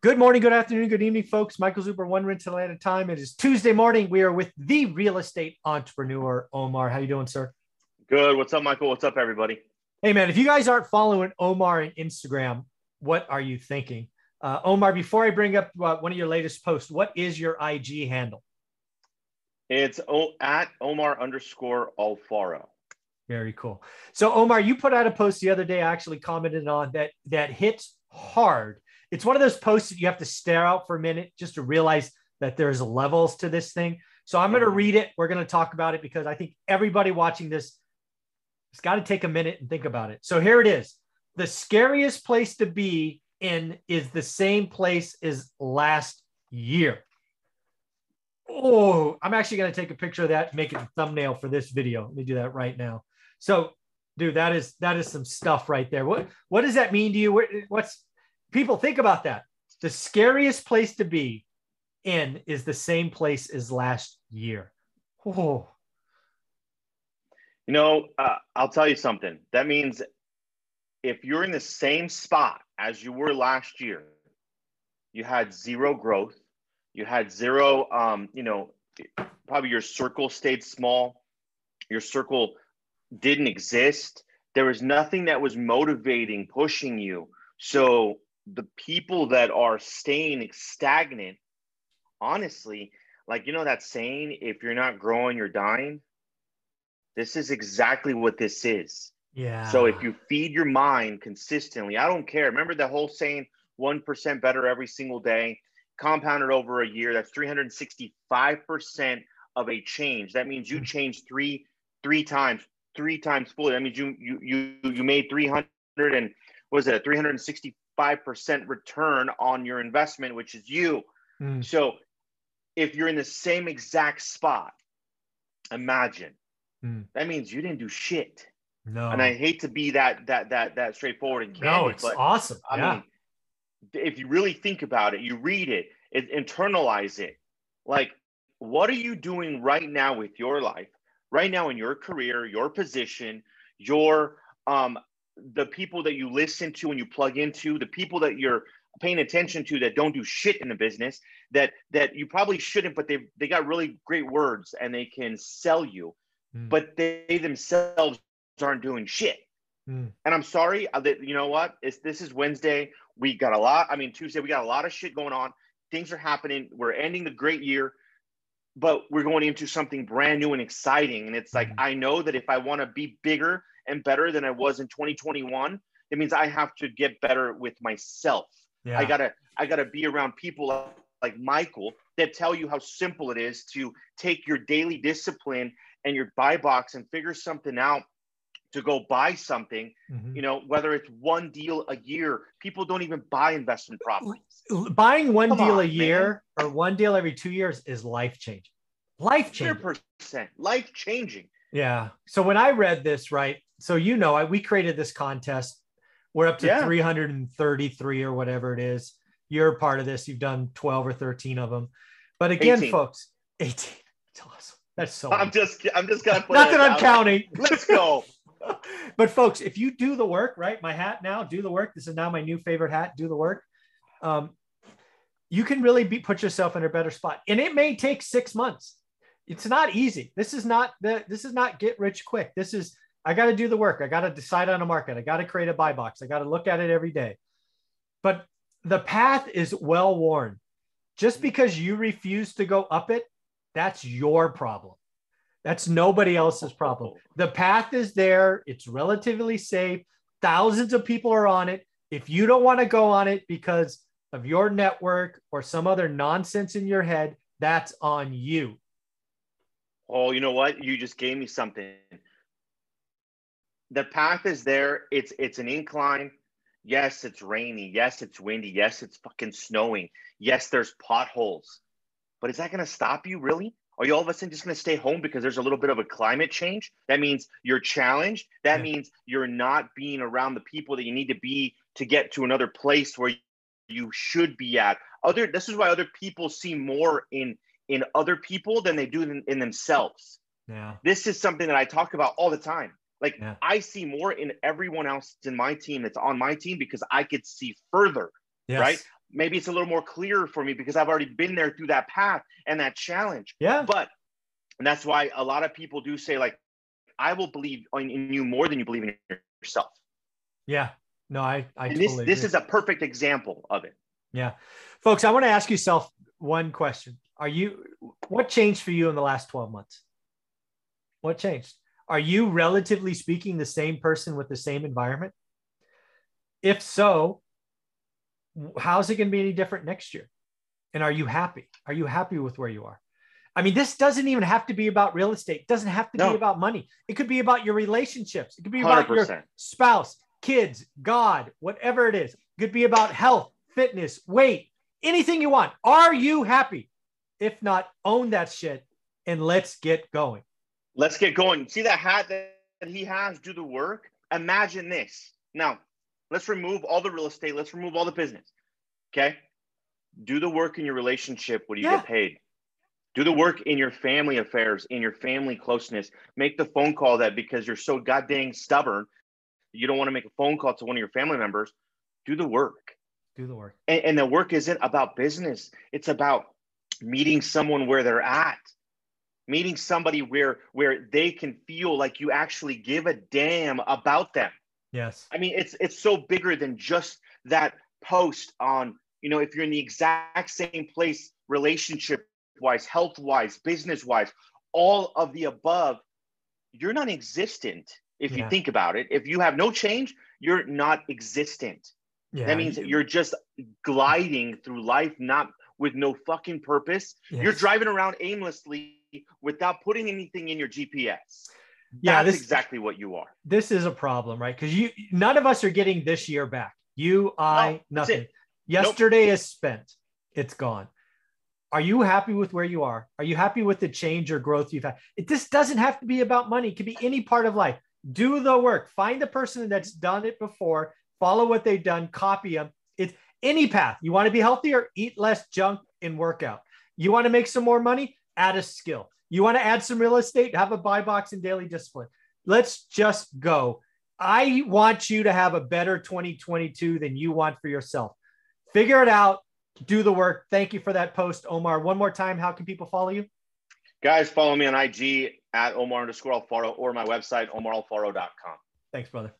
Good morning, good afternoon, good evening, folks. Michael Zuber, one rental at a time. It is Tuesday morning. We are with the real estate entrepreneur, Omar. How you doing, sir? Good. What's up, Michael? What's up, everybody? Hey, man, if you guys aren't following Omar on Instagram, what are you thinking? Uh, Omar, before I bring up uh, one of your latest posts, what is your IG handle? It's o- at Omar underscore Alfaro. Very cool. So, Omar, you put out a post the other day. I actually commented on that that hits hard it's one of those posts that you have to stare out for a minute just to realize that there's levels to this thing. So I'm going to mm-hmm. read it. We're going to talk about it because I think everybody watching this has got to take a minute and think about it. So here it is. The scariest place to be in is the same place as last year. Oh, I'm actually going to take a picture of that, make it a thumbnail for this video. Let me do that right now. So, dude, that is that is some stuff right there. What what does that mean to you? What's people think about that. The scariest place to be in is the same place as last year. Oh. You know, uh, I'll tell you something. That means if you're in the same spot as you were last year, you had zero growth, you had zero, um, you know, probably your circle stayed small, your circle didn't exist. There was nothing that was motivating, pushing you. So the people that are staying stagnant, honestly, like you know that saying, if you're not growing, you're dying. This is exactly what this is. Yeah. So if you feed your mind consistently, I don't care. Remember the whole saying, 1% better every single day, compounded over a year, that's 365% of a change. That means you hmm. changed three, three times, three times fully. That means you you you you made 300 and what was it 360 5% return on your investment, which is you. Mm. So if you're in the same exact spot, imagine mm. that means you didn't do shit. No. And I hate to be that that that that straightforward and candid, no, it's but awesome. I yeah. mean, if you really think about it, you read it, it, internalize it. Like, what are you doing right now with your life, right now in your career, your position, your um, the people that you listen to and you plug into, the people that you're paying attention to that don't do shit in the business that that you probably shouldn't, but they they got really great words and they can sell you, mm. but they themselves aren't doing shit. Mm. And I'm sorry uh, that you know what? It's, this is Wednesday. We got a lot. I mean Tuesday. We got a lot of shit going on. Things are happening. We're ending the great year but we're going into something brand new and exciting. And it's like, mm. I know that if I want to be bigger and better than I was in 2021, it means I have to get better with myself. Yeah. I gotta, I gotta be around people like Michael that tell you how simple it is to take your daily discipline and your buy box and figure something out to go buy something, mm-hmm. you know, whether it's one deal a year, people don't even buy investment properties. Buying one Come deal on, a year man. or one deal every two years is life changing. Life changing. percent life changing. Yeah. So when I read this, right? So you know, I, we created this contest. We're up to yeah. 333 or whatever it is. You're a part of this. You've done 12 or 13 of them. But again, 18. folks, 18. That's awesome. That's so. I'm just. I'm just gonna. Not that I'm counting. Let's go. but folks, if you do the work, right? My hat now, do the work. This is now my new favorite hat. Do the work. Um, you can really be put yourself in a better spot, and it may take six months. It's not easy. This is not the. This is not get rich quick. This is I got to do the work. I got to decide on a market. I got to create a buy box. I got to look at it every day. But the path is well worn. Just because you refuse to go up it, that's your problem. That's nobody else's problem. Oh. The path is there, it's relatively safe. Thousands of people are on it. If you don't want to go on it because of your network or some other nonsense in your head, that's on you. Oh, you know what? You just gave me something. The path is there. It's it's an incline. Yes, it's rainy. Yes, it's windy. Yes, it's fucking snowing. Yes, there's potholes. But is that going to stop you really? Are you all of a sudden just going to stay home because there's a little bit of a climate change? That means you're challenged. That yeah. means you're not being around the people that you need to be to get to another place where you should be at. Other this is why other people see more in in other people than they do in, in themselves. Yeah. This is something that I talk about all the time. Like yeah. I see more in everyone else in my team that's on my team because I could see further. Yes. Right. maybe it's a little more clear for me because I've already been there through that path and that challenge. Yeah. But and that's why a lot of people do say like, I will believe in you more than you believe in yourself. Yeah. No, I, I totally this, this is a perfect example of it. Yeah. Folks, I want to ask yourself one question. Are you, what changed for you in the last 12 months? What changed? Are you relatively speaking the same person with the same environment? If so, how's it going to be any different next year? And are you happy? Are you happy with where you are? I mean, this doesn't even have to be about real estate. It doesn't have to no. be about money. It could be about your relationships. It could be about 100%. your spouse, kids, God, whatever it is. It could be about health, fitness, weight, anything you want. Are you happy? If not, own that shit and let's get going. Let's get going. See that hat that he has? Do the work. Imagine this. Now, let's remove all the real estate. Let's remove all the business. Okay. Do the work in your relationship. What do you yeah. get paid? Do the work in your family affairs, in your family closeness. Make the phone call that because you're so goddamn stubborn, you don't want to make a phone call to one of your family members. Do the work. Do the work. And, and the work isn't about business. It's about meeting someone where they're at meeting somebody where where they can feel like you actually give a damn about them yes i mean it's it's so bigger than just that post on you know if you're in the exact same place relationship wise health wise business wise all of the above you're not existent if yeah. you think about it if you have no change you're not existent yeah. that means you're just gliding through life not with no fucking purpose yes. you're driving around aimlessly without putting anything in your GPS. Yeah, that's this, exactly what you are. This is a problem, right? Because you none of us are getting this year back. You, I, no, nothing. Yesterday nope. is spent. It's gone. Are you happy with where you are? Are you happy with the change or growth you've had? It, this doesn't have to be about money. It could be any part of life. Do the work. Find the person that's done it before. Follow what they've done. Copy them. It's any path. You want to be healthier? Eat less junk and workout. You want to make some more money? Add a skill. You want to add some real estate, have a buy box and daily discipline. Let's just go. I want you to have a better 2022 than you want for yourself. Figure it out, do the work. Thank you for that post, Omar. One more time, how can people follow you? Guys, follow me on IG at Omar underscore Alfaro or my website, omaralfaro.com. Thanks, brother.